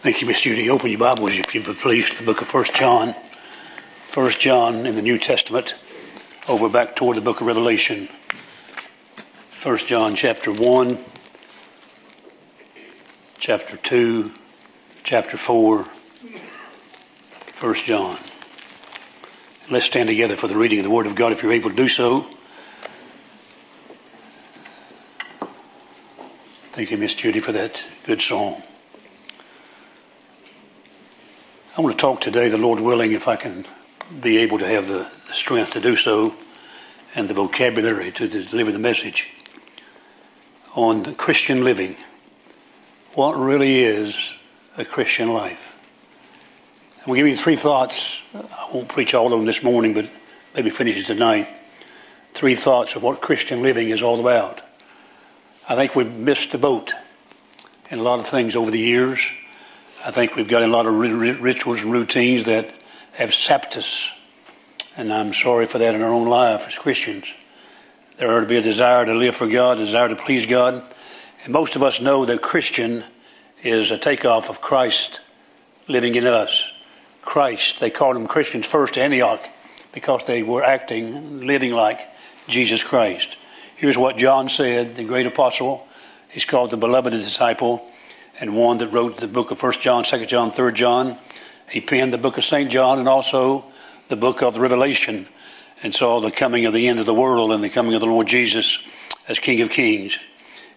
Thank you, Miss Judy. Open your Bibles, if you please, to the book of 1 John. 1 John in the New Testament, over back toward the book of Revelation. 1 John chapter 1, chapter 2, chapter 4, 1 John. Let's stand together for the reading of the Word of God if you're able to do so. Thank you, Miss Judy, for that good song. I want to talk today, the Lord willing, if I can be able to have the, strength to do so and the vocabulary to, deliver the message on Christian living. What really is a Christian life? To give you three thoughts. I won't preach all of them this morning, but maybe finish it tonight. Three thoughts of what Christian living is all about. I think we've missed the boat in a lot of things over the years. I think we've got a lot of rituals and routines that have sapped us. And I'm sorry for that in our own life as Christians. There ought to be a desire to live for God, a desire to please God. And most of us know that Christian is a takeoff of Christ living in us. Christ, they called them Christians first to Antioch because they were acting, living like Jesus Christ. Here's what John said, the great apostle. He's called the beloved disciple and one that wrote the book of 1 John, 2 John, 3 John. He penned the book of St. John and also the book of the Revelation and saw the coming of the end of the world and the coming of the Lord Jesus as King of Kings.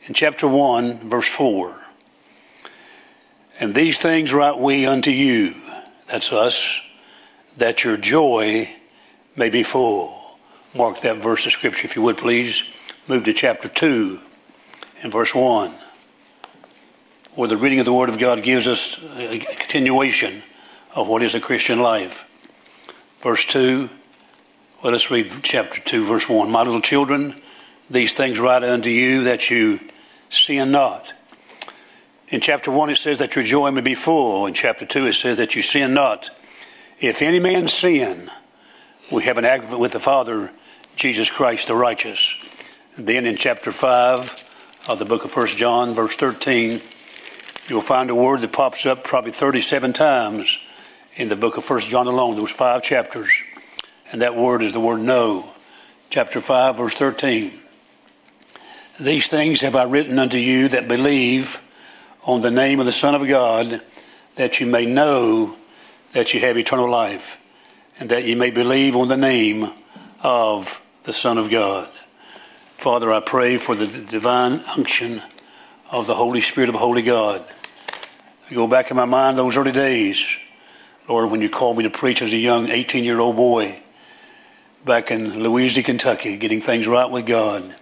In chapter 1, verse 4, and these things write we unto you, that's us, that your joy may be full. Mark that verse of Scripture if you would please. Move to chapter 2 and verse 1 where the reading of the Word of God gives us a continuation of what is a Christian life. Verse 2, well, let's read chapter 2, verse 1. My little children, these things write unto you that you sin not. In chapter 1, it says that your joy may be full. In chapter 2, it says that you sin not. If any man sin, we have an advocate with the Father, Jesus Christ the righteous. Then in chapter 5 of the book of 1 John, verse 13, You'll find a word that pops up probably 37 times in the book of First John alone, those five chapters. And that word is the word know. Chapter 5, verse 13. These things have I written unto you that believe on the name of the Son of God, that you may know that you have eternal life, and that you may believe on the name of the Son of God. Father, I pray for the divine unction of the Holy Spirit of Holy God. I go back in my mind those early days, Lord, when you called me to preach as a young 18 year old boy back in Louisiana, Kentucky, getting things right with God.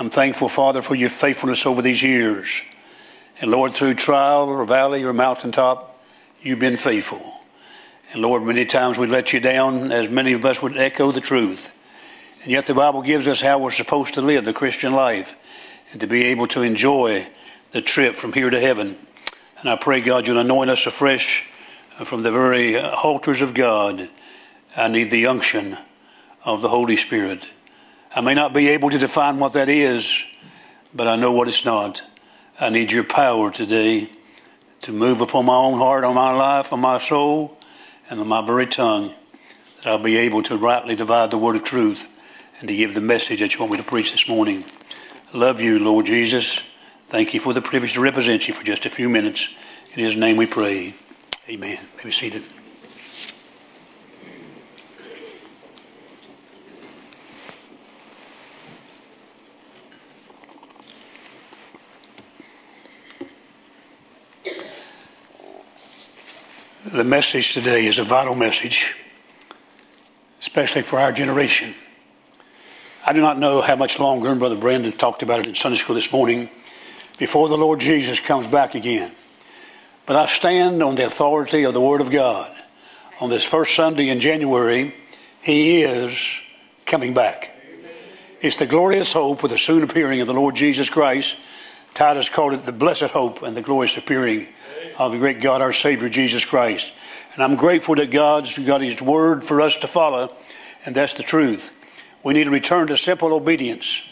I'm thankful, Father, for your faithfulness over these years. And Lord, through trial or valley or mountaintop, you've been faithful. And Lord, many times we let you down, as many of us would echo the truth. And yet the Bible gives us how we're supposed to live the Christian life and to be able to enjoy the trip from here to heaven. And I pray, God, you'll anoint us afresh from the very altars of God. I need the unction of the Holy Spirit. I may not be able to define what that is, but I know what it's not. I need your power today to move upon my own heart, on my life, on my soul, and on my very tongue, that I'll be able to rightly divide the word of truth and to give the message that you want me to preach this morning love you, Lord Jesus. Thank you for the privilege to represent you for just a few minutes. In his name we pray. Amen. May be seated. The message today is a vital message, especially for our generation. I do not know how much longer, and Brother Brandon talked about it in Sunday school this morning, before the Lord Jesus comes back again. But I stand on the authority of the Word of God. On this first Sunday in January, He is coming back. It's the glorious hope of the soon appearing of the Lord Jesus Christ. Titus called it the blessed hope and the glorious appearing of the great God, our Savior, Jesus Christ. And I'm grateful that God's got His Word for us to follow, and that's the truth. We need to return to simple obedience.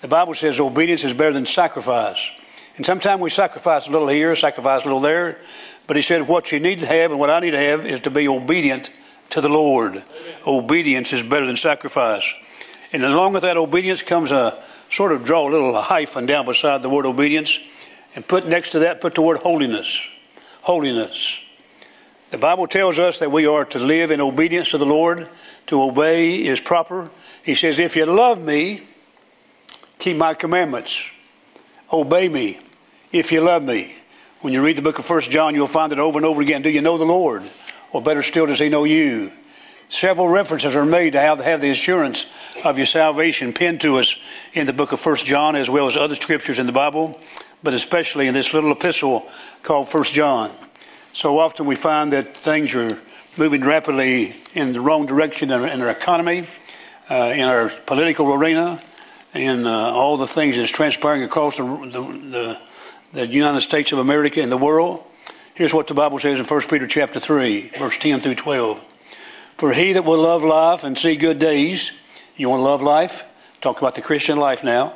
The Bible says obedience is better than sacrifice. And sometimes we sacrifice a little here, sacrifice a little there. But he said, what you need to have and what I need to have is to be obedient to the Lord. Amen. Obedience is better than sacrifice. And along with that obedience comes a sort of draw a little hyphen down beside the word obedience and put next to that, put the word holiness. Holiness. The Bible tells us that we are to live in obedience to the Lord. To obey is proper. He says, If you love me, keep my commandments. Obey me if you love me. When you read the book of First John, you'll find it over and over again. Do you know the Lord? Or better still, does he know you? Several references are made to how to have the assurance of your salvation pinned to us in the book of First John as well as other scriptures in the Bible, but especially in this little epistle called First John. So often we find that things are moving rapidly in the wrong direction in our, in our economy, in our political arena, in uh, all the things that's transpiring across the, the, the, the United States of America and the world. Here's what the Bible says in 1 Peter chapter 3, verse 10 through 12. For he that will love life and see good days, you want to love life? Talk about the Christian life now.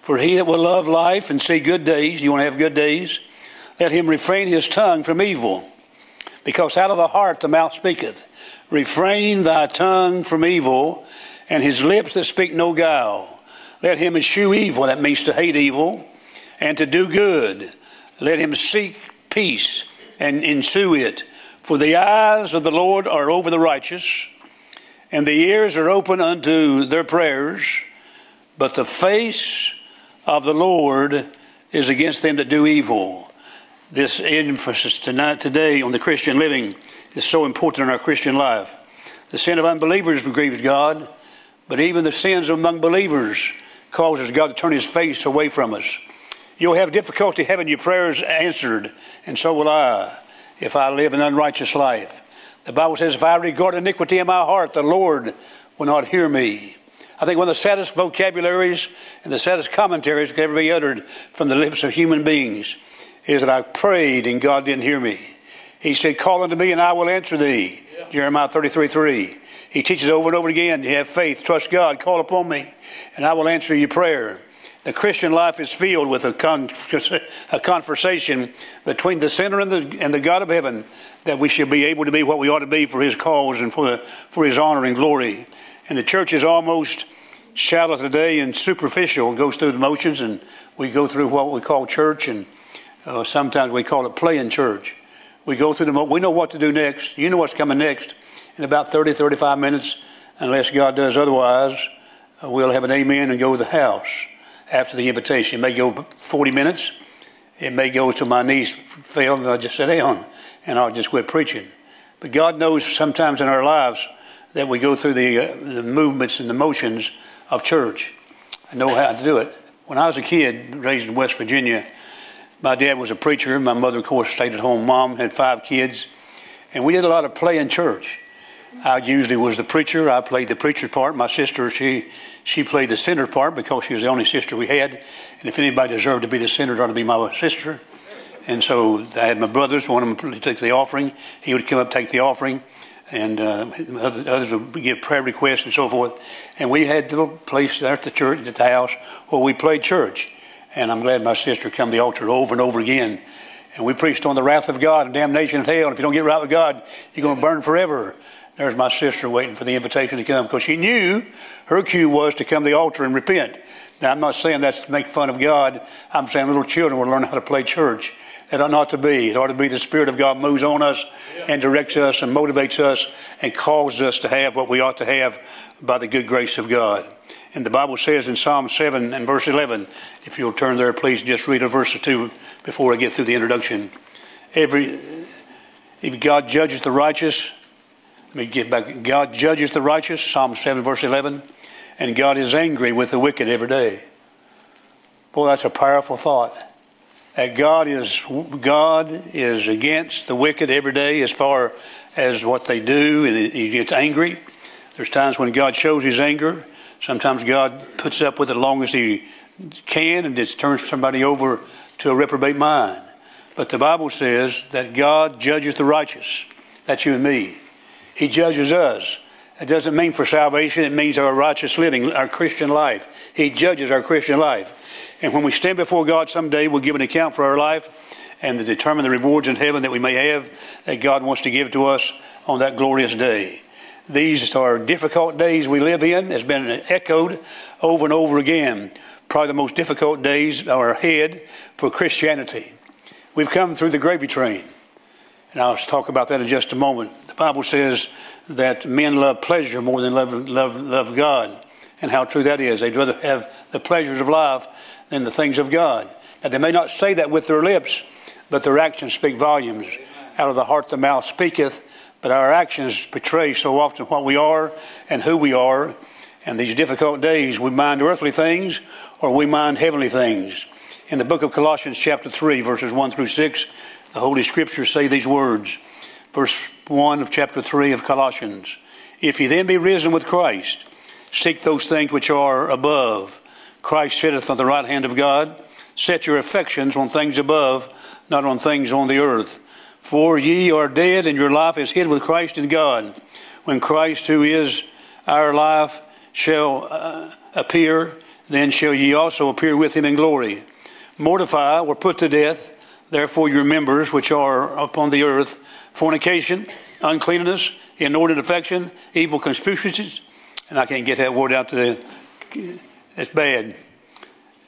For he that will love life and see good days, you want to have good days? Let him refrain his tongue from evil, because out of the heart the mouth speaketh. Refrain thy tongue from evil, and his lips that speak no guile. Let him eschew evil, that means to hate evil, and to do good. Let him seek peace and ensue it. For the eyes of the Lord are over the righteous, and the ears are open unto their prayers, but the face of the Lord is against them that do evil. This emphasis tonight, today, on the Christian living is so important in our Christian life. The sin of unbelievers grieves God, but even the sins among believers causes God to turn his face away from us. You'll have difficulty having your prayers answered, and so will I if I live an unrighteous life. The Bible says, if I regard iniquity in my heart, the Lord will not hear me. I think one of the saddest vocabularies and the saddest commentaries that could ever be uttered from the lips of human beings is that I prayed and God didn't hear me. He said, Call unto me and I will answer thee. Yeah. Jeremiah 33 3. He teaches over and over again, you have faith, trust God, call upon me, and I will answer your prayer. The Christian life is filled with a, con- a conversation between the sinner and the, and the God of heaven that we should be able to be what we ought to be for His cause and for, the, for His honor and glory. And the church is almost shallow today and superficial. It goes through the motions, and we go through what we call church, and uh, sometimes we call it playing church. We go through the, mo- we know what to do next. You know what's coming next. In about 30, 35 minutes, unless God does otherwise, uh, we'll have an amen and go to the house after the invitation. It may go 40 minutes. It may go till my knees fail and I'll just sit down and I'll just quit preaching. But God knows sometimes in our lives that we go through the, uh, the movements and the motions of church. I know how to do it. When I was a kid, raised in West Virginia, my dad was a preacher. My mother, of course, stayed at home. Mom had five kids. And we did a lot of play in church. I usually was the preacher. I played the preacher part. My sister, she she played the center part because she was the only sister we had. And if anybody deserved to be the center, it ought to be my sister. And so I had my brothers. One of them took the offering. He would come up, take the offering, and uh, others would give prayer requests and so forth. And we had a little place there at the church, at the house, where we played church. And I'm glad my sister come to the altar over and over again. And we preached on the wrath of God and damnation and hell. And if you don't get right with God, you're going to burn forever. There's my sister waiting for the invitation to come because she knew her cue was to come to the altar and repent. Now, I'm not saying that's to make fun of God. I'm saying little children will learn how to play church. It ought not to be. It ought to be the Spirit of God moves on us and directs us and motivates us and causes us to have what we ought to have by the good grace of God. And the Bible says in Psalm 7 and verse 11, if you'll turn there, please just read a verse or two before I get through the introduction. Every, if God judges the righteous, let me get back. God judges the righteous, Psalm 7, verse 11, and God is angry with the wicked every day. Boy, that's a powerful thought. That God is God is against the wicked every day as far as what they do, and He gets angry. There's times when God shows His anger. Sometimes God puts up with it as long as He can and just turns somebody over to a reprobate mind. But the Bible says that God judges the righteous. That's you and me. He judges us. It doesn't mean for salvation, it means our righteous living, our Christian life. He judges our Christian life. And when we stand before God someday, we'll give an account for our life and to determine the rewards in heaven that we may have that God wants to give to us on that glorious day. These are difficult days we live in. It's been echoed over and over again. Probably the most difficult days are ahead for Christianity. We've come through the gravy train. And I'll talk about that in just a moment. The Bible says that men love pleasure more than love, love, love God. And how true that is. They'd rather have the pleasures of life than the things of God. Now, they may not say that with their lips, but their actions speak volumes. Out of the heart the mouth speaketh, but our actions betray so often what we are and who we are. And these difficult days, we mind earthly things or we mind heavenly things. In the book of Colossians, chapter 3, verses 1 through 6, the Holy Scriptures say these words. Verse 1 of chapter 3 of Colossians. If ye then be risen with Christ, seek those things which are above. Christ sitteth on the right hand of God. Set your affections on things above, not on things on the earth. For ye are dead, and your life is hid with Christ in God. When Christ, who is our life, shall uh, appear, then shall ye also appear with him in glory. Mortify or put to death, therefore, your members which are upon the earth fornication, uncleanness, inordinate affection, evil concupiscences, and I can't get that word out today. It's bad.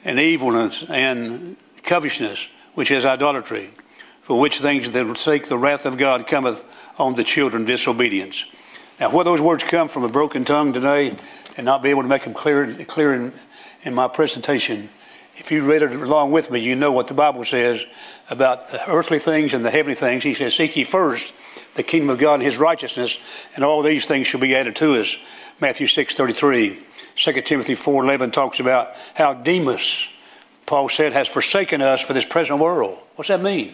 And evilness and covetousness, which is idolatry for which things that sake the wrath of God cometh on the children disobedience. Now, where those words come from a broken tongue today and not be able to make them clear, clear in, in my presentation, if you read it along with me, you know what the Bible says about the earthly things and the heavenly things. He says, Seek ye first the kingdom of God and his righteousness, and all these things shall be added to us. Matthew 6 33. 2 Timothy 4 11 talks about how Demas, Paul said, has forsaken us for this present world. What's that mean?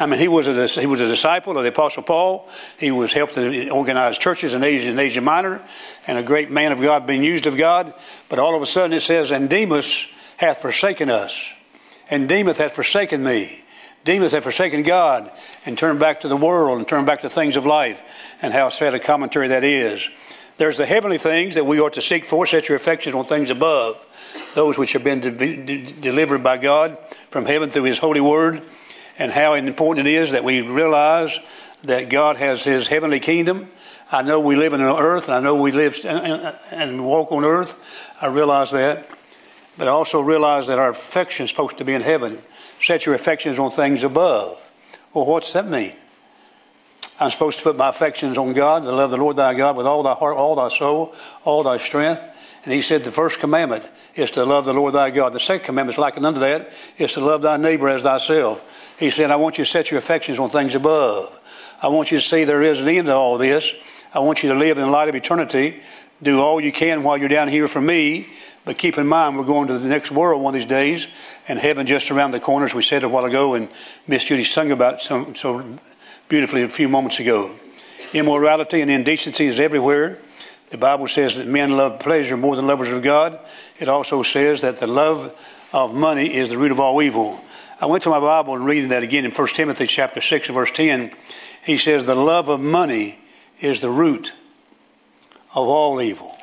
I mean, he was a he was a disciple of the Apostle Paul. He was helped to organize churches in Asia and Asia Minor, and a great man of God, being used of God. But all of a sudden, it says, "And Demas hath forsaken us, and Demas hath forsaken me." Demas hath forsaken God and turned back to the world and turned back to things of life, and how sad a commentary that is. There's the heavenly things that we ought to seek for. Set your affections on things above, those which have been de- de- delivered by God from heaven through His holy word and how important it is that we realize that God has His heavenly kingdom. I know we live an earth, and I know we live and walk on earth. I realize that. But I also realize that our affection is supposed to be in heaven. Set your affections on things above. Well, what's that mean? I'm supposed to put my affections on God, to love the Lord thy God with all thy heart, all thy soul, all thy strength. And he said the first commandment is to love the Lord thy God. The second commandment is like unto that, is to love thy neighbor as thyself. He said, I want you to set your affections on things above. I want you to see there is an end to all this. I want you to live in the light of eternity. Do all you can while you're down here for me. But keep in mind, we're going to the next world one of these days, and heaven just around the corner, as we said a while ago, and Miss Judy sung about so, so beautifully a few moments ago. Immorality and indecency is everywhere. The Bible says that men love pleasure more than lovers of God. It also says that the love of money is the root of all evil. I went to my Bible and reading that again in 1 Timothy chapter 6 and verse 10. He says the love of money is the root of all evil.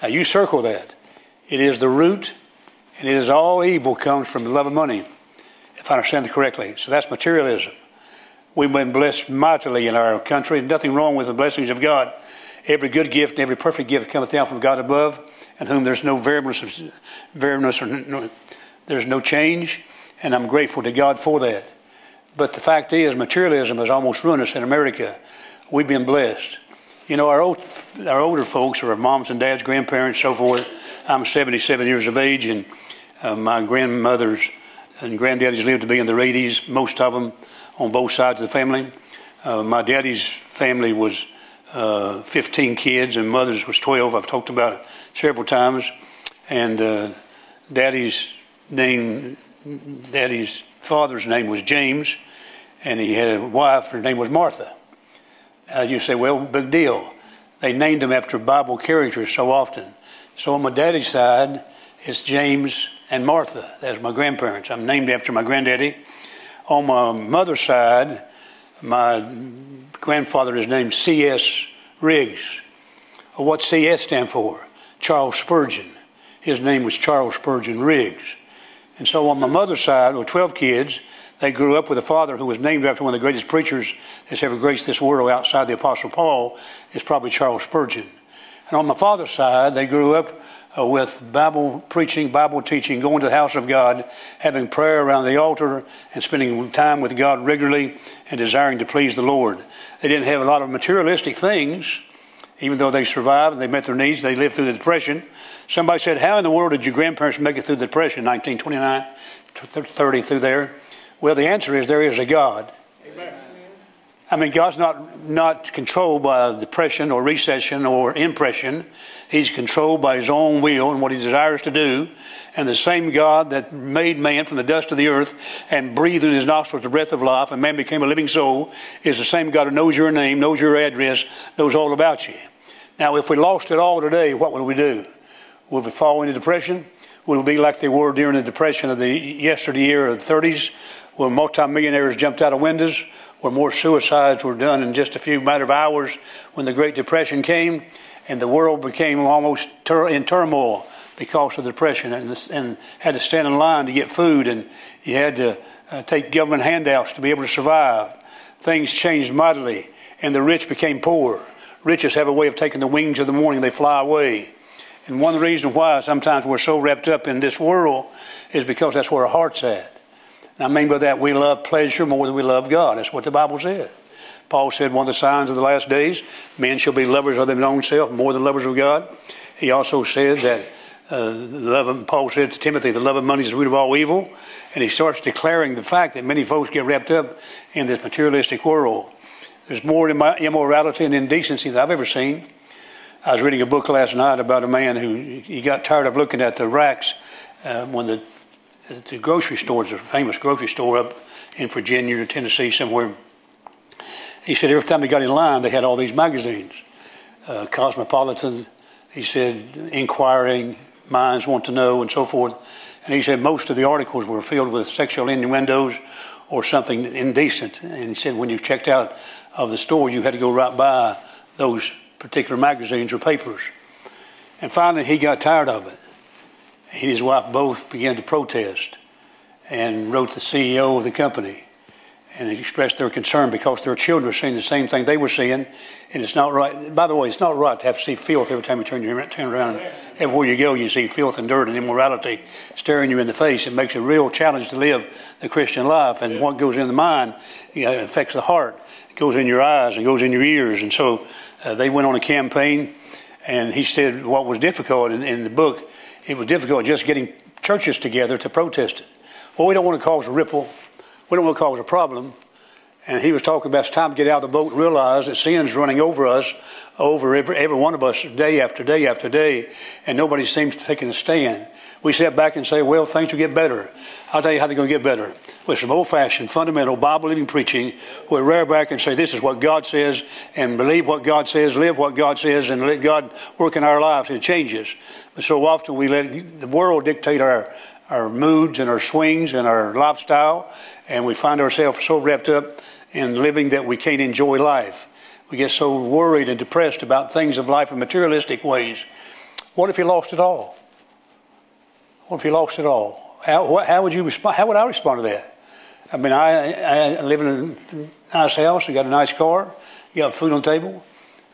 Now you circle that. It is the root and it is all evil comes from the love of money, if I understand it correctly. So that's materialism. We've been blessed mightily in our country. Nothing wrong with the blessings of God. Every good gift and every perfect gift cometh down from God above, and whom there's no variableness, variableness or no, there's no change, and I'm grateful to God for that. But the fact is, materialism has almost ruined us in America. We've been blessed. You know, our, old, our older folks, our moms and dads, grandparents, so forth. I'm 77 years of age, and uh, my grandmothers and granddaddies lived to be in their 80s, most of them on both sides of the family. Uh, my daddy's family was uh, 15 kids, and mother's was 12. I've talked about it several times. And uh, daddy's name, daddy's father's name was James, and he had a wife, her name was Martha. Uh, you say, well, big deal. They named them after Bible characters so often. So on my daddy's side, it's James and Martha. That's my grandparents. I'm named after my granddaddy. On my mother's side, my grandfather is named C.S. Riggs. what CS stand for? Charles Spurgeon. His name was Charles Spurgeon Riggs. And so on my mother's side, with 12 kids, they grew up with a father who was named after one of the greatest preachers that's ever graced this world outside the Apostle Paul, is probably Charles Spurgeon. And on my father's side, they grew up uh, with Bible preaching, Bible teaching, going to the house of God, having prayer around the altar, and spending time with God regularly and desiring to please the Lord. They didn't have a lot of materialistic things, even though they survived and they met their needs, they lived through the Depression. Somebody said, How in the world did your grandparents make it through the Depression, 1929, 30 through there? Well, the answer is there is a God. I mean, God's not, not controlled by depression or recession or impression. He's controlled by His own will and what He desires to do. And the same God that made man from the dust of the earth and breathed in His nostrils the breath of life, and man became a living soul, is the same God who knows your name, knows your address, knows all about you. Now, if we lost it all today, what would we do? Would we fall into depression? Would we be like they were during the depression of the yesterday year of the 30s? where multimillionaires jumped out of windows, where more suicides were done in just a few matter of hours when the Great Depression came, and the world became almost tur- in turmoil because of the depression, and, and, had to stand in line to get food, and you had to uh, take government handouts to be able to survive. Things changed mightily, and the rich became poor. Riches have a way of taking the wings of the morning; they fly away. And one reason why sometimes we're so wrapped up in this world is because that's where our heart's at. I mean by that we love pleasure more than we love God. That's what the Bible said. Paul said one of the signs of the last days, men shall be lovers of their own self more than lovers of God. He also said that uh, love of, Paul said to Timothy, the love of money is the root of all evil. And he starts declaring the fact that many folks get wrapped up in this materialistic world. There's more immorality and indecency than I've ever seen. I was reading a book last night about a man who he got tired of looking at the racks uh, when the the grocery store, It's a famous grocery store up in Virginia or Tennessee somewhere. He said every time he got in line, they had all these magazines. Uh, Cosmopolitan, he said, Inquiring, Minds Want to Know, and so forth. And he said most of the articles were filled with sexual innuendos or something indecent. And he said when you checked out of the store, you had to go right by those particular magazines or papers. And finally, he got tired of it he and his wife both began to protest and wrote the CEO of the company and expressed their concern because their children were seeing the same thing they were seeing. And it's not right. By the way, it's not right to have to see filth every time you turn, your, turn around. Everywhere you go, you see filth and dirt and immorality staring you in the face. It makes a real challenge to live the Christian life. And what goes in the mind you know, affects the heart. It goes in your eyes and goes in your ears. And so uh, they went on a campaign. And he said what was difficult in, in the book it was difficult just getting churches together to protest it. Well, we don't want to cause a ripple. We don't want to cause a problem. And he was talking about it's time to get out of the boat and realize that sin's running over us, over every, every one of us, day after day after day, and nobody seems to take a stand. We sit back and say, well, things will get better. I'll tell you how they're going to get better. With some old fashioned, fundamental, Bible living preaching, we rear back and say, this is what God says, and believe what God says, live what God says, and let God work in our lives. It changes. But so often we let the world dictate our, our moods and our swings and our lifestyle, and we find ourselves so wrapped up in living that we can't enjoy life. We get so worried and depressed about things of life in materialistic ways. What if you lost it all? What if you lost it all? How, how would you respond? How would I respond to that? I mean, I, I live in a nice house. We got a nice car. You got food on the table.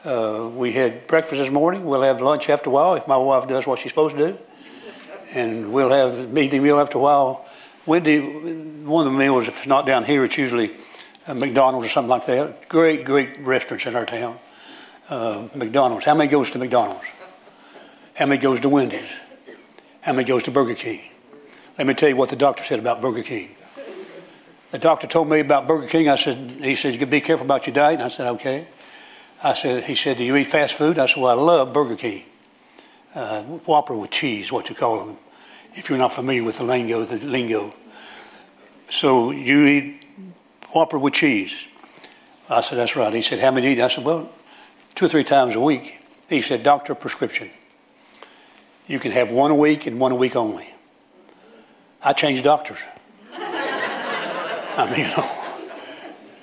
Uh, we had breakfast this morning. We'll have lunch after a while if my wife does what she's supposed to do. And we'll have evening meal after a while. Wendy, one of the meals, if it's not down here, it's usually uh, McDonald's or something like that. Great, great restaurants in our town. Uh, McDonald's. How many goes to McDonald's? How many goes to Wendy's? How many goes to Burger King? Let me tell you what the doctor said about Burger King. The doctor told me about Burger King. I said, he said, you be careful about your diet. And I said, okay. I said, he said, do you eat fast food? I said, well, I love Burger King. Uh, Whopper with cheese, what you call them. If you're not familiar with the lingo, the lingo. So you eat Whopper with cheese. I said, that's right. He said, how many do you eat? I said, well, two or three times a week. He said, doctor prescription. You can have one a week and one a week only. I changed doctors. I mean, you know,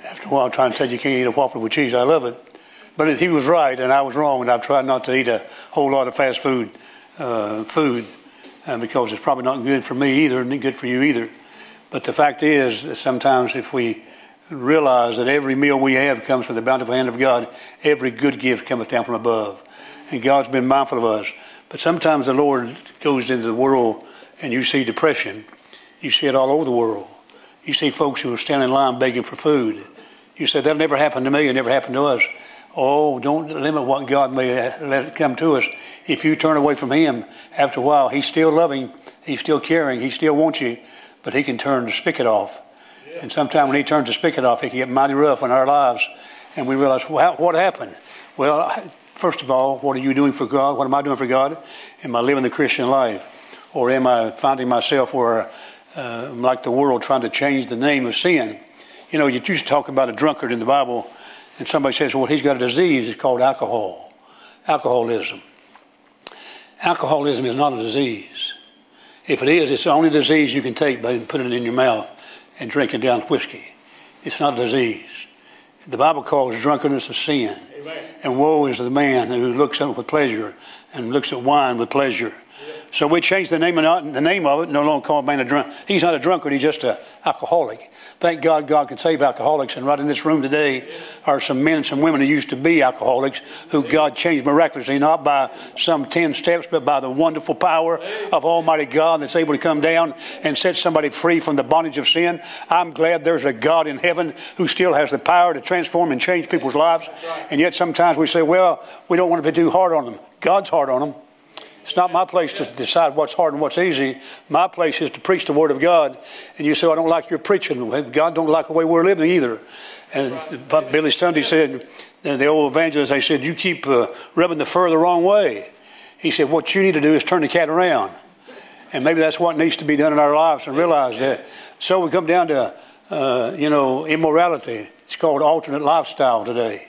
after a while, I'm trying to tell you you can't eat a Whopper with cheese, I love it. But he was right, and I was wrong, and I've tried not to eat a whole lot of fast food uh, food uh, because it's probably not good for me either, and good for you either. But the fact is that sometimes if we realize that every meal we have comes from the bountiful hand of God, every good gift cometh down from above. And God's been mindful of us. But sometimes the Lord goes into the world and you see depression. You see it all over the world. You see folks who are standing in line begging for food. You say, that'll never happen to me. It never happened to us. Oh, don't limit what God may let it come to us. If you turn away from Him, after a while, He's still loving, He's still caring, He still wants you, but He can turn the spigot off. Yeah. And sometimes when He turns the spigot off, it can get mighty rough in our lives. And we realize, well, what happened? Well, first of all, what are you doing for God? What am I doing for God? Am I living the Christian life? Or am I finding myself where uh, I'm like the world trying to change the name of sin? You know, you used to talk about a drunkard in the Bible and somebody says, well, he's got a disease, it's called alcohol, alcoholism. Alcoholism is not a disease. If it is, it's the only disease you can take by putting it in your mouth and drinking down whiskey. It's not a disease. The Bible calls drunkenness a sin. Amen. And woe is the man who looks it with pleasure and looks at wine with pleasure. So we changed the name of the name of it. No longer called man a drunk. He's not a drunkard. He's just an alcoholic. Thank God, God can save alcoholics. And right in this room today are some men and some women who used to be alcoholics, who God changed miraculously, not by some ten steps, but by the wonderful power of Almighty God that's able to come down and set somebody free from the bondage of sin. I'm glad there's a God in heaven who still has the power to transform and change people's lives. And yet sometimes we say, well, we don't want to be too hard on them. God's hard on them. It's not my place to decide what's hard and what's easy. My place is to preach the Word of God. And you say, I don't like your preaching. God don't like the way we're living either. And Billy Sunday said, and the old evangelist, they said, you keep uh, rubbing the fur the wrong way. He said, what you need to do is turn the cat around. And maybe that's what needs to be done in our lives and realize that. So we come down to, uh, you know, immorality. It's called alternate lifestyle today.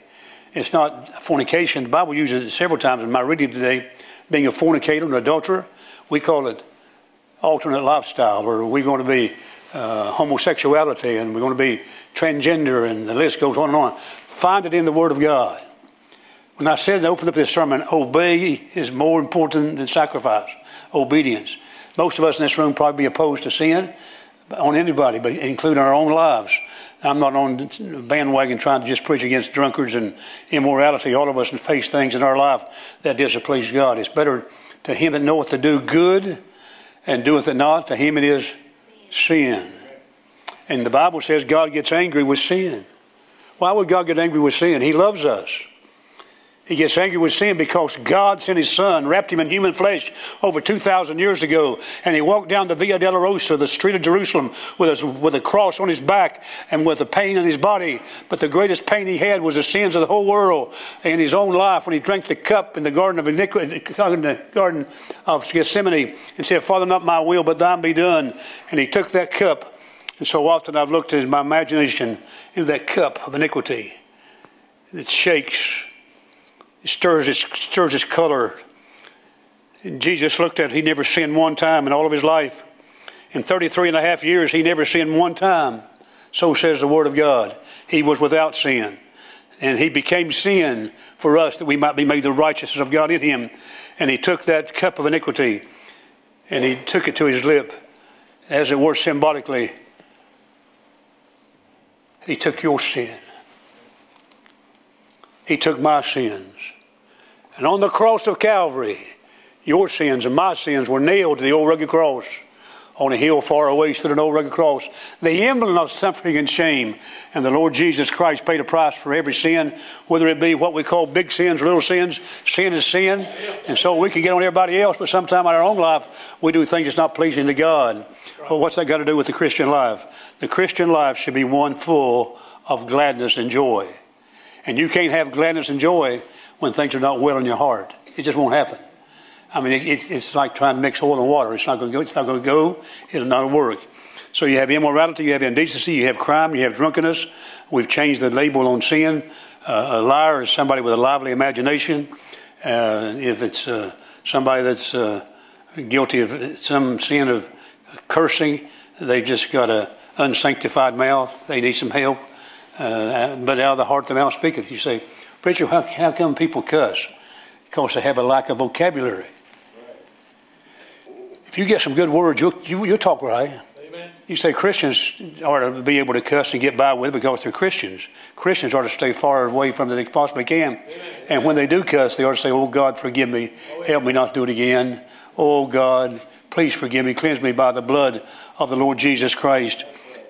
It's not fornication. The Bible uses it several times in my reading today being a fornicator, an adulterer. We call it alternate lifestyle, or we're going to be uh, homosexuality, and we're going to be transgender, and the list goes on and on. Find it in the Word of God. When I said and opened up this sermon, obey is more important than sacrifice. Obedience. Most of us in this room probably be opposed to sin on anybody, but including our own lives. I'm not on bandwagon trying to just preach against drunkards and immorality. All of us face things in our life that displease God. It's better to him that knoweth to do good and doeth it not. To him it is sin. And the Bible says God gets angry with sin. Why would God get angry with sin? He loves us. He gets angry with sin because God sent his son, wrapped him in human flesh over 2,000 years ago, and he walked down the Via Dolorosa, the street of Jerusalem, with a, with a cross on his back and with a pain in his body. But the greatest pain he had was the sins of the whole world in his own life when he drank the cup in the garden of iniquity, in the garden of Gethsemane and said, Father, not my will, but thine be done. And he took that cup. And so often I've looked in my imagination into that cup of iniquity. It shakes stirs his, stirs his color. And Jesus looked at it. He never sinned one time in all of his life. In 33 and a half years, he never sinned one time. So says the Word of God. He was without sin. And he became sin for us that we might be made the righteousness of God in him. And he took that cup of iniquity and he took it to his lip, as it were symbolically. He took your sin. He took my sins. And on the cross of Calvary, your sins and my sins were nailed to the old rugged cross. On a hill far away stood an old rugged cross, the emblem of suffering and shame. And the Lord Jesus Christ paid a price for every sin, whether it be what we call big sins little sins. Sin is sin. And so we can get on everybody else, but sometime in our own life, we do things that's not pleasing to God. Well, what's that got to do with the Christian life? The Christian life should be one full of gladness and joy. And you can't have gladness and joy when things are not well in your heart. It just won't happen. I mean, it, it's, it's like trying to mix oil and water. It's not going to go. It's not going to go. It'll not work. So you have immorality, you have indecency, you have crime, you have drunkenness. We've changed the label on sin. Uh, a liar is somebody with a lively imagination. Uh, if it's uh, somebody that's uh, guilty of some sin of cursing, they've just got an unsanctified mouth. They need some help. Uh, but out of the heart the mouth speaketh. You say, Preacher, how, how come people cuss? Because they have a lack of vocabulary. If you get some good words, you'll, you, you'll talk right. You say Christians ought to be able to cuss and get by with it because they're Christians. Christians ought to stay far away from it as they possibly can. And when they do cuss, they ought to say, Oh God, forgive me. Help me not to do it again. Oh God, please forgive me. Cleanse me by the blood of the Lord Jesus Christ.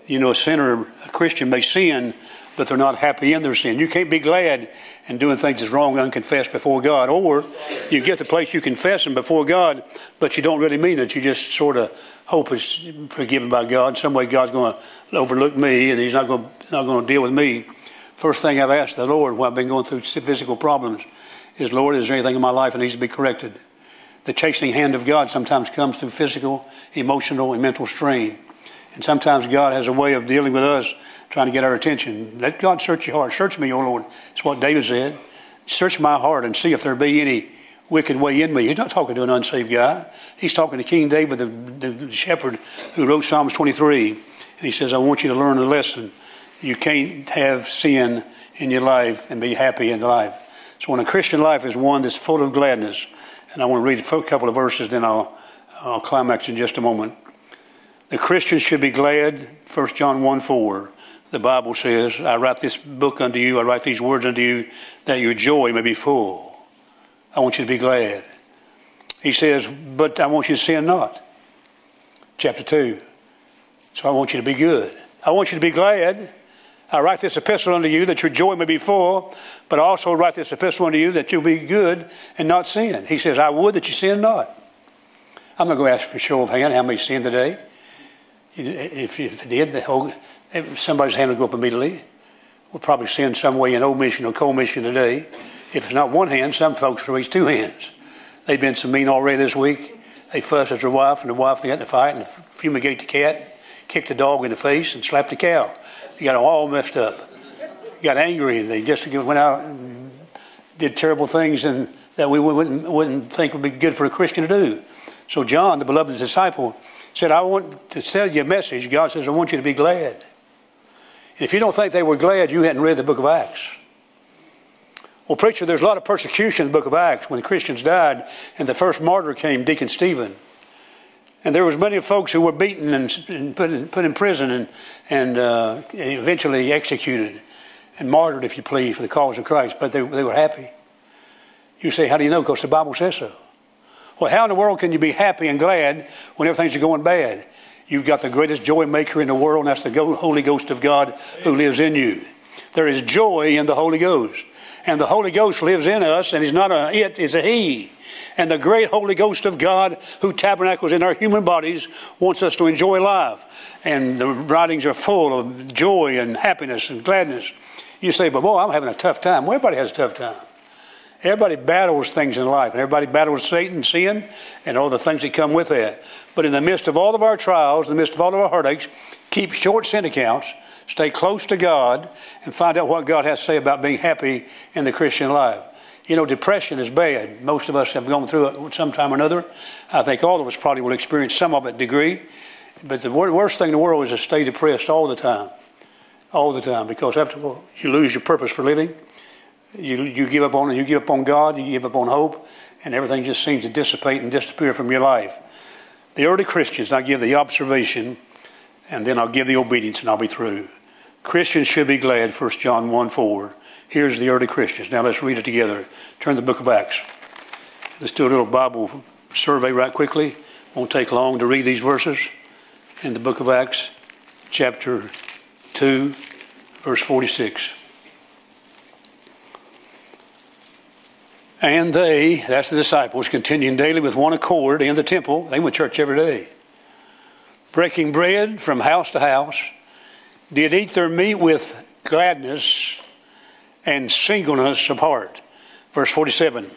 You know, a sinner, a Christian may sin, but they're not happy in their sin. You can't be glad and doing things that's wrong unconfessed before God. Or you get the place you confess them before God, but you don't really mean it. You just sort of hope is forgiven by God. Some way God's going to overlook me and He's not going, not going to deal with me. First thing I've asked the Lord when I've been going through physical problems is, Lord, is there anything in my life that needs to be corrected? The chastening hand of God sometimes comes through physical, emotional, and mental strain. And sometimes God has a way of dealing with us, trying to get our attention. Let God search your heart. Search me, O Lord. That's what David said. Search my heart and see if there be any wicked way in me. He's not talking to an unsaved guy. He's talking to King David, the, the shepherd who wrote Psalms 23. And he says, I want you to learn a lesson. You can't have sin in your life and be happy in life. So when a Christian life is one that's full of gladness, and I want to read a couple of verses, then I'll, I'll climax in just a moment. The Christians should be glad. 1 John 1 4. The Bible says, I write this book unto you, I write these words unto you, that your joy may be full. I want you to be glad. He says, but I want you to sin not. Chapter 2. So I want you to be good. I want you to be glad. I write this epistle unto you that your joy may be full, but I also write this epistle unto you that you'll be good and not sin. He says, I would that you sin not. I'm not going to ask for a show of hand how many sin today. If, it did, the whole, somebody's hand will go up immediately. We'll probably send some way in omission or commission today. If it's not one hand, some folks raise two hands. They've been so mean already this week. They fuss at their wife, and the wife they got in a fight and fumigate the cat, kick the dog in the face, and slap the cow. You got all messed up. Got angry, and they just went out and did terrible things and that we wouldn't, wouldn't think would be good for a Christian to do. So John, the beloved disciple, said, I want to tell you a message. God says, I want you to be glad. If you don't think they were glad, you hadn't read the book of Acts. Well, preacher, there's a lot of persecution in the book of Acts when the Christians died, and the first martyr came, Deacon Stephen. And there was many folks who were beaten and, and put, in, put in prison and, and uh, eventually executed and martyred, if you please, for the cause of Christ. But they, they were happy. You say, how do you know? Because the Bible says so. Well, how in the world can you be happy and glad when everything's going bad? You've got the greatest joy maker in the world, and that's the Holy Ghost of God who lives in you. There is joy in the Holy Ghost. And the Holy Ghost lives in us, and He's not a it, it, is a He. And the great Holy Ghost of God, who tabernacles in our human bodies, wants us to enjoy life. And the writings are full of joy and happiness and gladness. You say, but boy, I'm having a tough time. Well, everybody has a tough time. Everybody battles things in life, and everybody battles Satan, sin, and all the things that come with that. But in the midst of all of our trials, in the midst of all of our heartaches, keep short sin accounts, stay close to God, and find out what God has to say about being happy in the Christian life. You know, depression is bad. Most of us have gone through it sometime or another. I think all of us probably will experience some of it degree. But the worst thing in the world is to stay depressed all the time. All the time. Because after all, you lose your purpose for living. You, you give up on you give up on God, you give up on hope, and everything just seems to dissipate and disappear from your life. The early Christians, I give the observation, and then I'll give the obedience, and I'll be through. Christians should be glad, 1 John 1 4. Here's the early Christians. Now let's read it together. Turn the book of Acts. Let's do a little Bible survey right quickly. Won't take long to read these verses. In the book of Acts, chapter 2, verse 46. And they, that's the disciples, continuing daily with one accord in the temple. They went to church every day. Breaking bread from house to house, did eat their meat with gladness and singleness of heart. Verse 47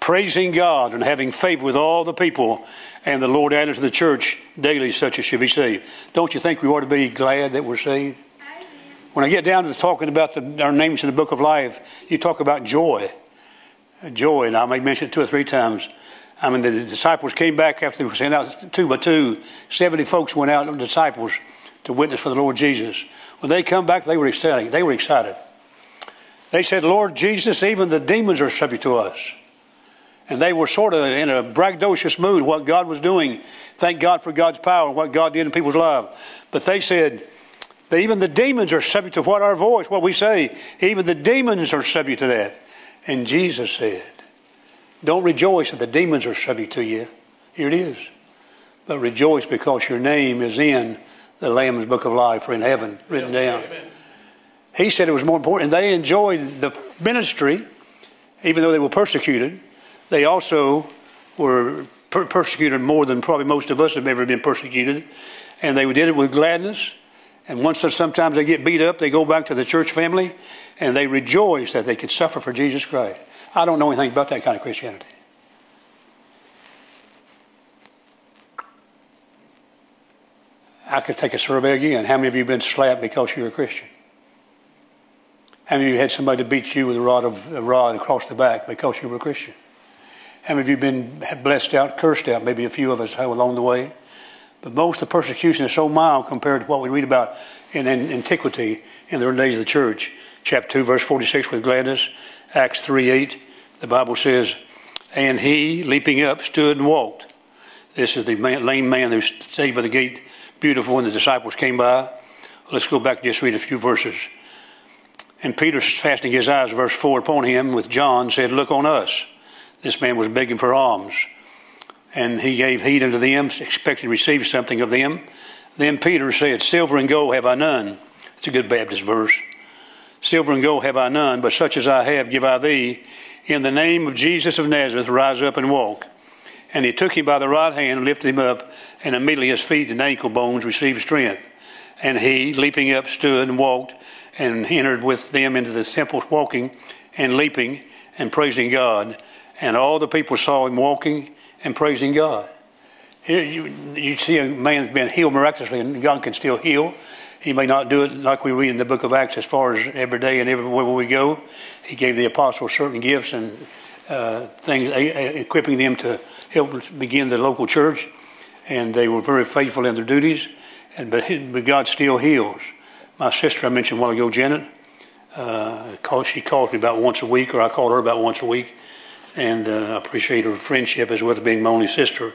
praising God and having favor with all the people, and the Lord added to the church daily such as should be saved. Don't you think we ought to be glad that we're saved? When I get down to talking about the, our names in the book of life, you talk about joy joy, and I may mention it two or three times. I mean, the disciples came back after they were sent out two by two. 70 folks went out, disciples, to witness for the Lord Jesus. When they come back, they were excited. They were excited. They said, Lord Jesus, even the demons are subject to us. And they were sort of in a braggadocious mood, what God was doing. Thank God for God's power and what God did in people's lives. But they said, even the demons are subject to what our voice, what we say. Even the demons are subject to that. And Jesus said, Don't rejoice that the demons are subject to you. Here it is. But rejoice because your name is in the Lamb's book of life or in heaven, written down. He said it was more important. They enjoyed the ministry, even though they were persecuted. They also were per- persecuted more than probably most of us have ever been persecuted. And they did it with gladness. And once sometimes they get beat up, they go back to the church family and they rejoice that they could suffer for Jesus Christ. I don't know anything about that kind of Christianity. I could take a survey again. How many of you have been slapped because you're a Christian? How many of you had somebody beat you with a rod of a rod across the back because you were a Christian? How many of you been blessed out, cursed out? Maybe a few of us along the way. But most of the persecution is so mild compared to what we read about in, in antiquity in the early days of the church. Chapter 2, verse 46 with gladness. Acts 3 8, the Bible says, And he, leaping up, stood and walked. This is the man, lame man who stayed by the gate, beautiful, when the disciples came by. Let's go back and just read a few verses. And Peter, fastening his eyes, verse 4, upon him with John, said, Look on us. This man was begging for alms. And he gave heed unto them, expecting to receive something of them. Then Peter said, Silver and gold have I none. It's a good Baptist verse. Silver and gold have I none, but such as I have give I thee. In the name of Jesus of Nazareth, rise up and walk. And he took him by the right hand and lifted him up, and immediately his feet and ankle bones received strength. And he, leaping up, stood and walked, and entered with them into the temple, walking and leaping and praising God. And all the people saw him walking and praising God. Here you, you see a man that's been healed miraculously, and God can still heal. He may not do it like we read in the book of Acts as far as every day and everywhere we go. He gave the apostles certain gifts and uh, things, equipping them to help begin the local church. And they were very faithful in their duties. And but, but God still heals. My sister, I mentioned a while ago, Janet, uh, called, she calls me about once a week, or I call her about once a week and uh, I appreciate her friendship as well as being my only sister.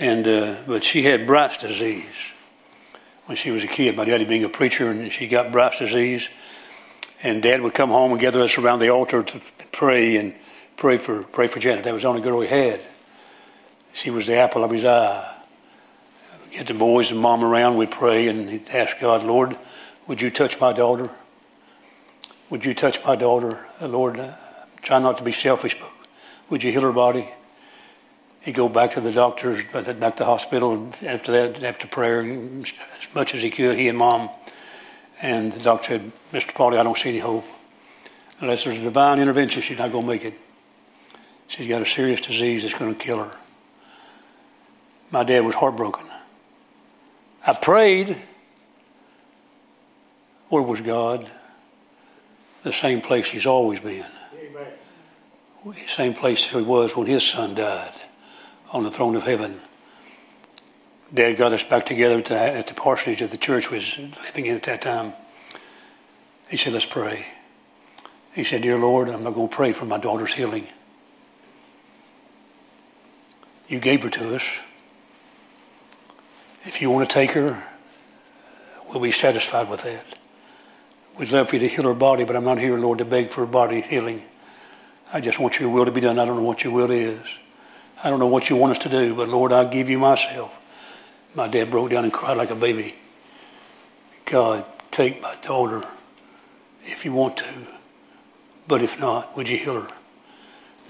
And uh, but she had Bright's disease when she was a kid. My daddy being a preacher, and she got Bright's disease. And Dad would come home and gather us around the altar to pray and pray for pray for Janet. That was the only girl he had. She was the apple of his eye. Get the boys and mom around. We'd pray and he'd ask God, Lord, would you touch my daughter? Would you touch my daughter, Lord? Try not to be selfish, but would you heal her body? He'd go back to the doctors, uh, back to the hospital, and after that, after prayer, as much as he could, he and mom. And the doctor said, Mr. Pauly, I don't see any hope. Unless there's a divine intervention, she's not going to make it. She's got a serious disease that's going to kill her. My dad was heartbroken. I prayed. Where was God? The same place he's always been same place he was when his son died on the throne of heaven. Dad got us back together to, at the parsonage that the church was living in at that time. He said, Let's pray. He said, Dear Lord, I'm not going to pray for my daughter's healing. You gave her to us. If you want to take her, we'll be satisfied with that. We'd love for you to heal her body, but I'm not here, Lord, to beg for a body healing. I just want your will to be done. I don't know what your will is. I don't know what you want us to do, but Lord, I give you myself. My dad broke down and cried like a baby. God, take my daughter if you want to. But if not, would you heal her?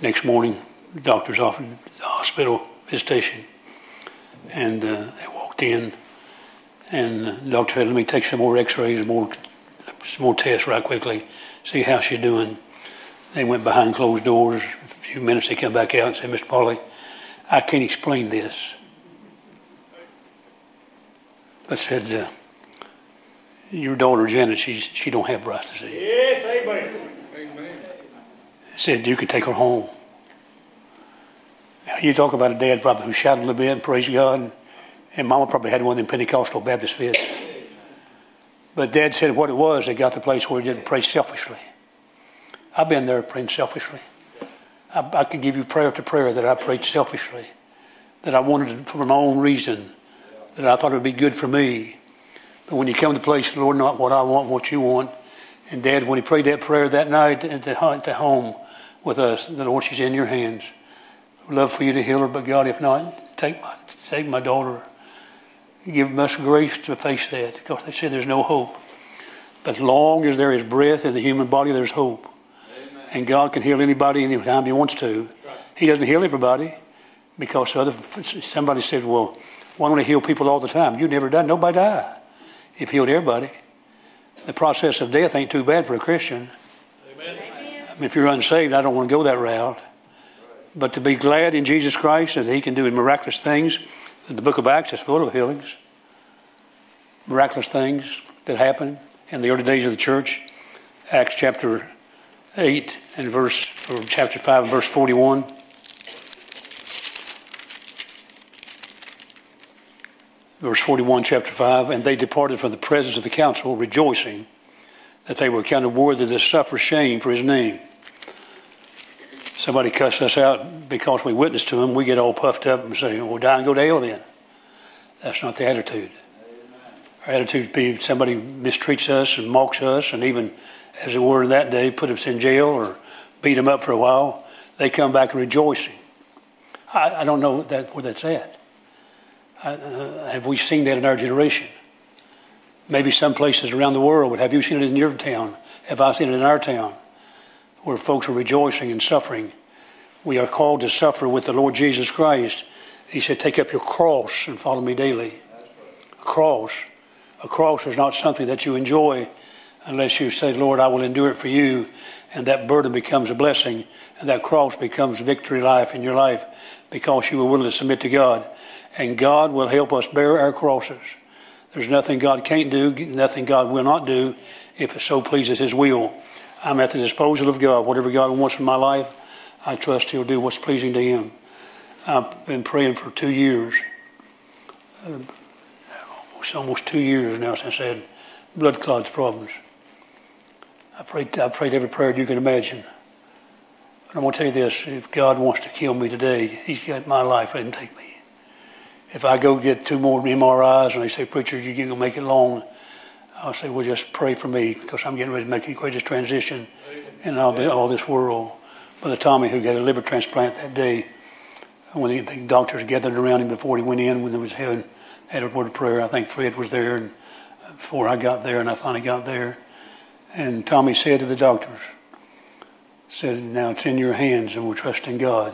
Next morning, the doctor's offered the hospital visitation. And uh, they walked in, and the doctor said, Let me take some more x rays, more, some more tests right quickly, see how she's doing. They went behind closed doors. A few minutes, they come back out and said, Mr. Pauly, I can't explain this. But said, uh, your daughter Janet, she she don't have disease. Yes, amen. amen. Said you could take her home. Now you talk about a dad probably who shouted a little bit and praised God, and Mama probably had one of them Pentecostal Baptist fits. But Dad said what it was, they got the place where he didn't pray selfishly. I've been there praying selfishly. I, I can give you prayer to prayer that I prayed selfishly, that I wanted for my own reason, that I thought it would be good for me. But when you come to the place, Lord, not what I want, what you want. And Dad, when he prayed that prayer that night at the, at the home with us, the Lord, she's in your hands. I'd love for you to heal her, but God, if not, take my, take my daughter. Give us grace to face that because they say there's no hope. But long as there is breath in the human body, there's hope. And God can heal anybody anytime He wants to. He doesn't heal everybody because other, somebody said, well, why don't He heal people all the time? You've never done. Nobody died. If He healed everybody. The process of death ain't too bad for a Christian. Amen. I mean, if you're unsaved, I don't want to go that route. But to be glad in Jesus Christ that He can do miraculous things. The book of Acts is full of healings, miraculous things that happen in the early days of the church. Acts chapter 8 and verse, or chapter 5 and verse 41. Verse 41, chapter 5, and they departed from the presence of the council, rejoicing that they were counted worthy to suffer shame for his name. Somebody cuss us out because we witness to him, we get all puffed up and say, well, die and go to hell then. That's not the attitude. Our attitude be somebody mistreats us and mocks us, and even, as it were that day, put us in jail or beat them up for a while. They come back rejoicing. I, I don't know that, where that's at. Uh, have we seen that in our generation? Maybe some places around the world, but have you seen it in your town? Have I seen it in our town? Where folks are rejoicing and suffering. We are called to suffer with the Lord Jesus Christ. He said, Take up your cross and follow me daily. A cross. A cross is not something that you enjoy unless you say, Lord, I will endure it for you. And that burden becomes a blessing, and that cross becomes victory life in your life because you were willing to submit to God. And God will help us bear our crosses. There's nothing God can't do, nothing God will not do if it so pleases His will. I'm at the disposal of God. Whatever God wants in my life, I trust He'll do what's pleasing to Him. I've been praying for two years uh, almost, almost two years now since I had blood clots problems. I prayed, I prayed every prayer you can imagine. But I'm going to tell you this if God wants to kill me today, He's got my life, let Him take me. If I go get two more MRIs and they say, Preacher, you're going to make it long, I'll say, Well, just pray for me because I'm getting ready to make the greatest transition in all, the, all this world. Brother Tommy, who got a liver transplant that day, when the, the doctors gathered around him before he went in, when he was having had a word of prayer. I think Fred was there and uh, before I got there, and I finally got there. And Tommy said to the doctors, said, now it's in your hands and we're trusting God.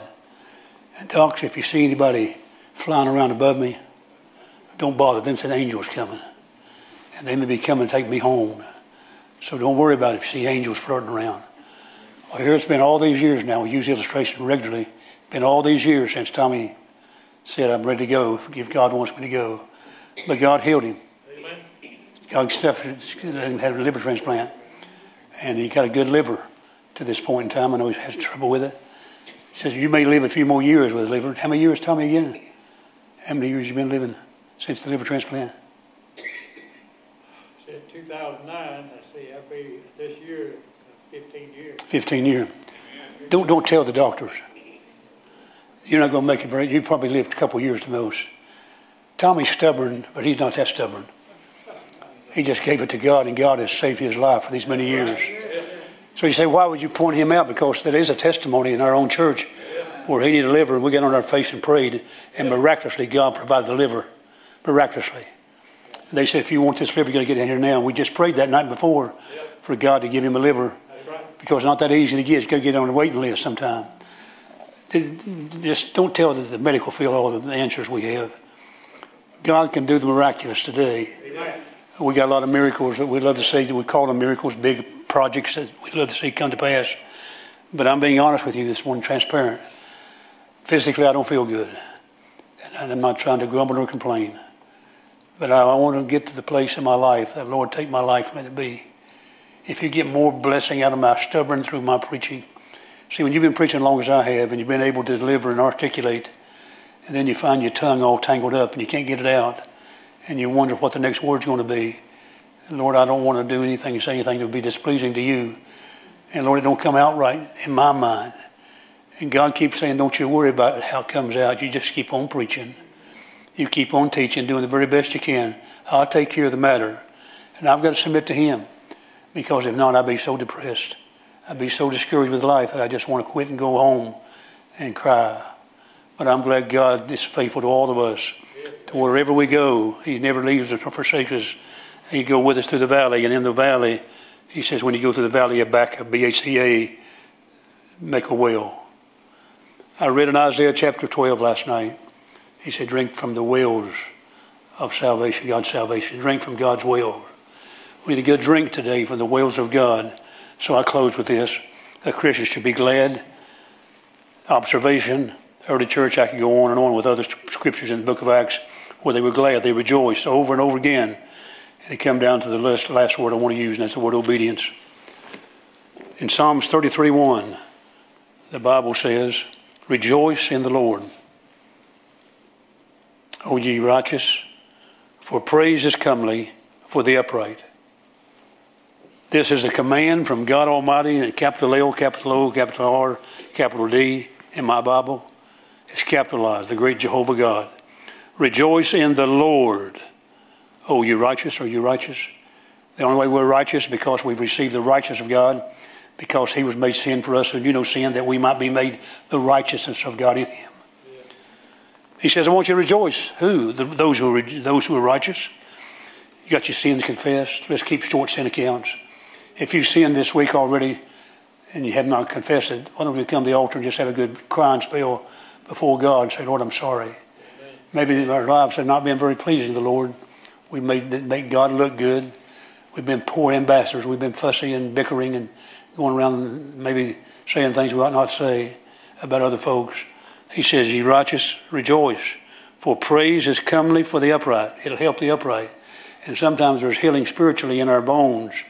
And docs, if you see anybody flying around above me, don't bother. Then said angels coming. And they may be coming to take me home. So don't worry about it if you see angels floating around. Well, here it's been all these years now. We use the illustration regularly. Been all these years since Tommy said, I'm ready to go if God wants me to go. But God healed him. Amen. God suffered, He had a liver transplant. And he got a good liver to this point in time. I know he has trouble with it. He says, You may live a few more years with liver. How many years, tell me again? How many years you been living since the liver transplant? Since 2009, I see, I'll be this year 15 years. 15 years. Don't, don't tell the doctors. You're not going to make it very, you probably lived a couple years the most. Tommy's stubborn, but he's not that stubborn. He just gave it to God, and God has saved his life for these many years. So you say, why would you point him out? Because there is a testimony in our own church where he needed a liver, and we got on our face and prayed, and miraculously God provided the liver. Miraculously. And they said, if you want this liver, you got to get in here now. And we just prayed that night before for God to give him a liver. Because it's not that easy to get. You got to get on the waiting list sometime just don't tell the medical field all the answers we have. God can do the miraculous today. Amen. We got a lot of miracles that we'd love to see. We call them miracles, big projects that we'd love to see come to pass. But I'm being honest with you this morning, transparent. Physically, I don't feel good. And I'm not trying to grumble or complain. But I want to get to the place in my life that, Lord, take my life let it be. If you get more blessing out of my stubborn through my preaching, See, when you've been preaching as long as I have and you've been able to deliver and articulate, and then you find your tongue all tangled up and you can't get it out, and you wonder what the next word's going to be. Lord, I don't want to do anything, say anything that would be displeasing to you. And Lord, it don't come out right in my mind. And God keeps saying, don't you worry about how it comes out. You just keep on preaching. You keep on teaching, doing the very best you can. I'll take care of the matter. And I've got to submit to Him. Because if not, I'd be so depressed. I'd be so discouraged with life that I just want to quit and go home and cry. But I'm glad God is faithful to all of us. Wherever we go, He never leaves us or forsakes us. He go with us through the valley, and in the valley, He says, when you go through the valley of Baca, B-A-C-A, make a well. I read in Isaiah chapter 12 last night. He said, drink from the wells of salvation, God's salvation. Drink from God's well. We need a good drink today from the wells of God. So I close with this. A Christian should be glad. Observation. Early church, I could go on and on with other scriptures in the book of Acts where they were glad. They rejoiced over and over again. And they come down to the last, last word I want to use, and that's the word obedience. In Psalms 33 1, the Bible says, Rejoice in the Lord. O ye righteous, for praise is comely for the upright. This is a command from God Almighty, in capital L, capital O, capital R, capital D in my Bible. It's capitalized, the great Jehovah God. Rejoice in the Lord. Oh, you righteous? Are you righteous? The only way we're righteous is because we've received the righteousness of God, because He was made sin for us, and you know sin, that we might be made the righteousness of God in Him. He says, I want you to rejoice. Who? The, those, who are, those who are righteous. You got your sins confessed. Let's keep short sin accounts. If you've sinned this week already and you have not confessed it, why don't we come to the altar and just have a good crying spell before God and say, Lord, I'm sorry. Maybe our lives have not been very pleasing to the Lord. We made make God look good. We've been poor ambassadors. We've been fussy and bickering and going around maybe saying things we ought not say about other folks. He says, Ye righteous, rejoice, for praise is comely for the upright. It'll help the upright. And sometimes there's healing spiritually in our bones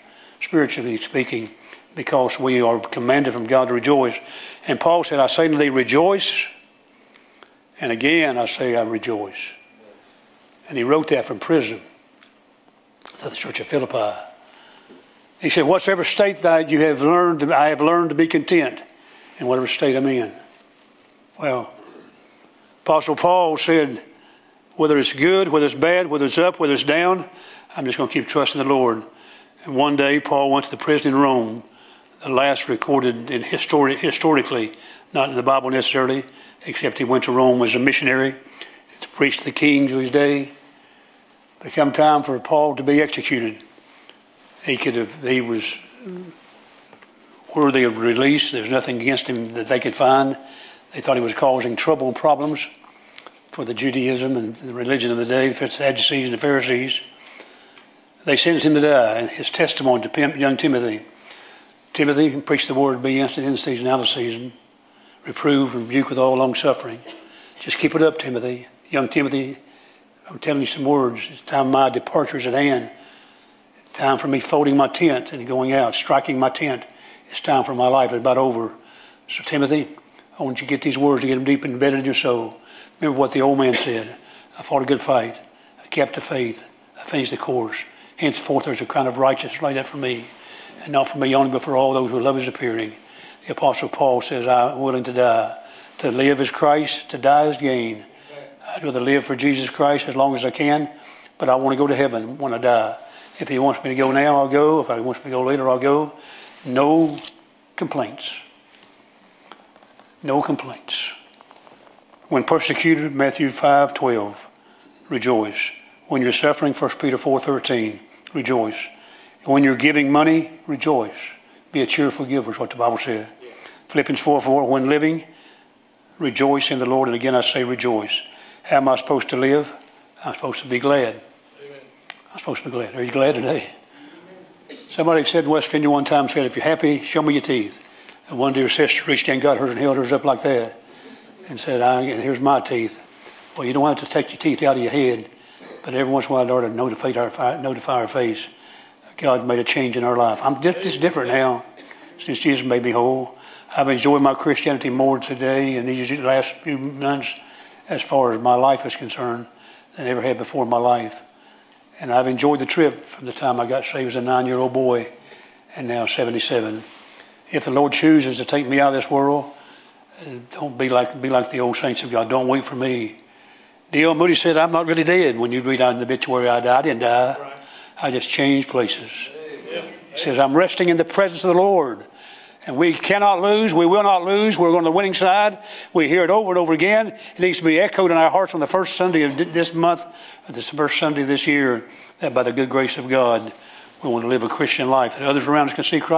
spiritually speaking, because we are commanded from God to rejoice. And Paul said, I say to thee, rejoice. And again, I say, I rejoice. And he wrote that from prison to the church of Philippi. He said, Whatsoever state that you have learned, I have learned to be content in whatever state I'm in. Well, Apostle Paul said, whether it's good, whether it's bad, whether it's up, whether it's down, I'm just going to keep trusting the Lord. And one day, Paul went to the prison in Rome, last recorded in histori- historically, not in the Bible necessarily, except he went to Rome as a missionary to preach to the kings of his day. There come time for Paul to be executed. He could have, he was worthy of release. There's nothing against him that they could find. They thought he was causing trouble and problems for the Judaism and the religion of the day, the Sadducees and the Pharisees. They sentenced him to die, and his testimony to young Timothy. Timothy, preach the word, be instant in season, out of season. Reprove, rebuke with all long suffering. Just keep it up, Timothy. Young Timothy, I'm telling you some words. It's time my departure is at hand. It's time for me folding my tent and going out, striking my tent. It's time for my life. It's about over. So, Timothy, I want you to get these words to get them deep and embedded in your soul. Remember what the old man said. I fought a good fight. I kept the faith. I finished the course. Henceforth there's a crown of righteousness laid up for me, and not for me only, but for all those who love his appearing. The Apostle Paul says, I'm willing to die. To live is Christ, to die is gain. I'd rather live for Jesus Christ as long as I can, but I want to go to heaven when I die. If he wants me to go now, I'll go. If he wants me to go later, I'll go. No complaints. No complaints. When persecuted, Matthew 5 12, rejoice. When you're suffering, 1 Peter 4.13, rejoice. When you're giving money, rejoice. Be a cheerful giver is what the Bible said. Yeah. Philippians 4, 4, when living, rejoice in the Lord. And again, I say rejoice. How am I supposed to live? I'm supposed to be glad. Amen. I'm supposed to be glad. Are you glad today? Somebody said in West Virginia one time, said, if you're happy, show me your teeth. And one dear sister reached in, got hers, and held hers up like that, and said, here's my teeth. Well, you don't have to take your teeth out of your head. But every once in a while, Lord, to notify our, notify our face. God made a change in our life. I'm just, just different now since Jesus made me whole. I've enjoyed my Christianity more today in these last few months as far as my life is concerned than I ever had before in my life. And I've enjoyed the trip from the time I got saved as a nine year old boy and now 77. if the Lord chooses to take me out of this world, don't be like be like the old saints of God. Don't wait for me. D.L. Moody said, "I'm not really dead." When you read out in the obituary, I died. I didn't die. Right. I just changed places. He says, "I'm resting in the presence of the Lord." And we cannot lose. We will not lose. We're on the winning side. We hear it over and over again. It needs to be echoed in our hearts on the first Sunday of this month, this first Sunday of this year, that by the good grace of God, we want to live a Christian life that others around us can see Christ.